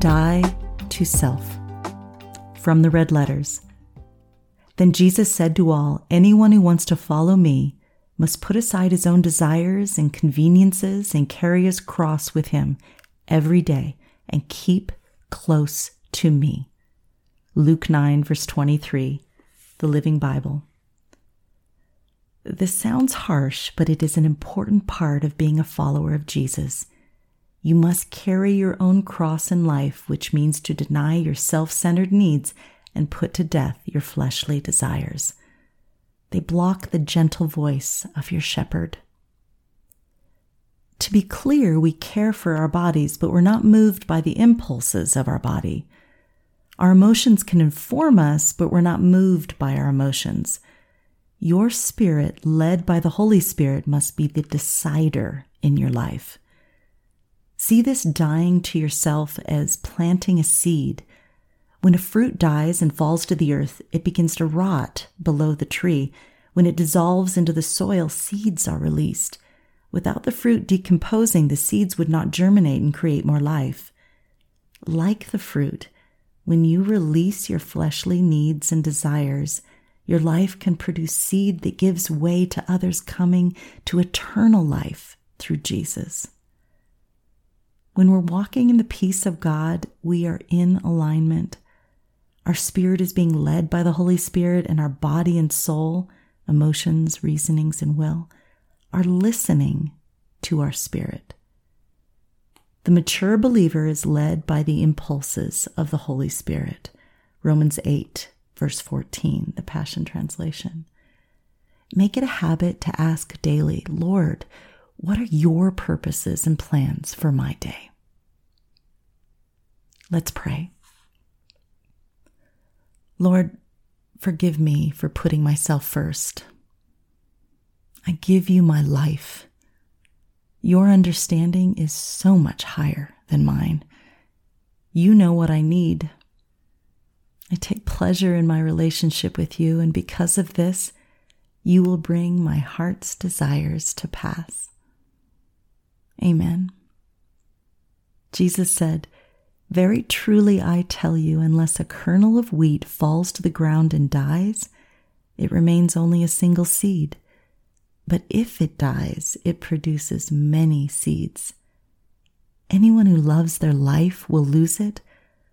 Die to self. From the red letters. Then Jesus said to all, Anyone who wants to follow me must put aside his own desires and conveniences and carry his cross with him every day and keep close to me. Luke 9, verse 23, the Living Bible. This sounds harsh, but it is an important part of being a follower of Jesus. You must carry your own cross in life, which means to deny your self centered needs and put to death your fleshly desires. They block the gentle voice of your shepherd. To be clear, we care for our bodies, but we're not moved by the impulses of our body. Our emotions can inform us, but we're not moved by our emotions. Your spirit, led by the Holy Spirit, must be the decider in your life. See this dying to yourself as planting a seed when a fruit dies and falls to the earth, it begins to rot below the tree. When it dissolves into the soil, seeds are released. Without the fruit decomposing, the seeds would not germinate and create more life. Like the fruit, when you release your fleshly needs and desires, your life can produce seed that gives way to others coming to eternal life through Jesus. When we're walking in the peace of God, we are in alignment our spirit is being led by the Holy Spirit, and our body and soul, emotions, reasonings, and will are listening to our spirit. The mature believer is led by the impulses of the Holy Spirit. Romans 8, verse 14, the Passion Translation. Make it a habit to ask daily, Lord, what are your purposes and plans for my day? Let's pray. Lord, forgive me for putting myself first. I give you my life. Your understanding is so much higher than mine. You know what I need. I take pleasure in my relationship with you, and because of this, you will bring my heart's desires to pass. Amen. Jesus said, very truly I tell you, unless a kernel of wheat falls to the ground and dies, it remains only a single seed. But if it dies, it produces many seeds. Anyone who loves their life will lose it,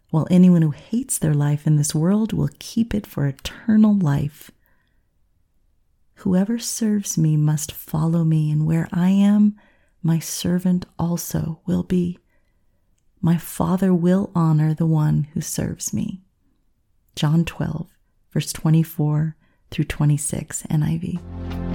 while anyone who hates their life in this world will keep it for eternal life. Whoever serves me must follow me, and where I am, my servant also will be my Father will honor the one who serves me. John 12, verse 24 through 26, NIV.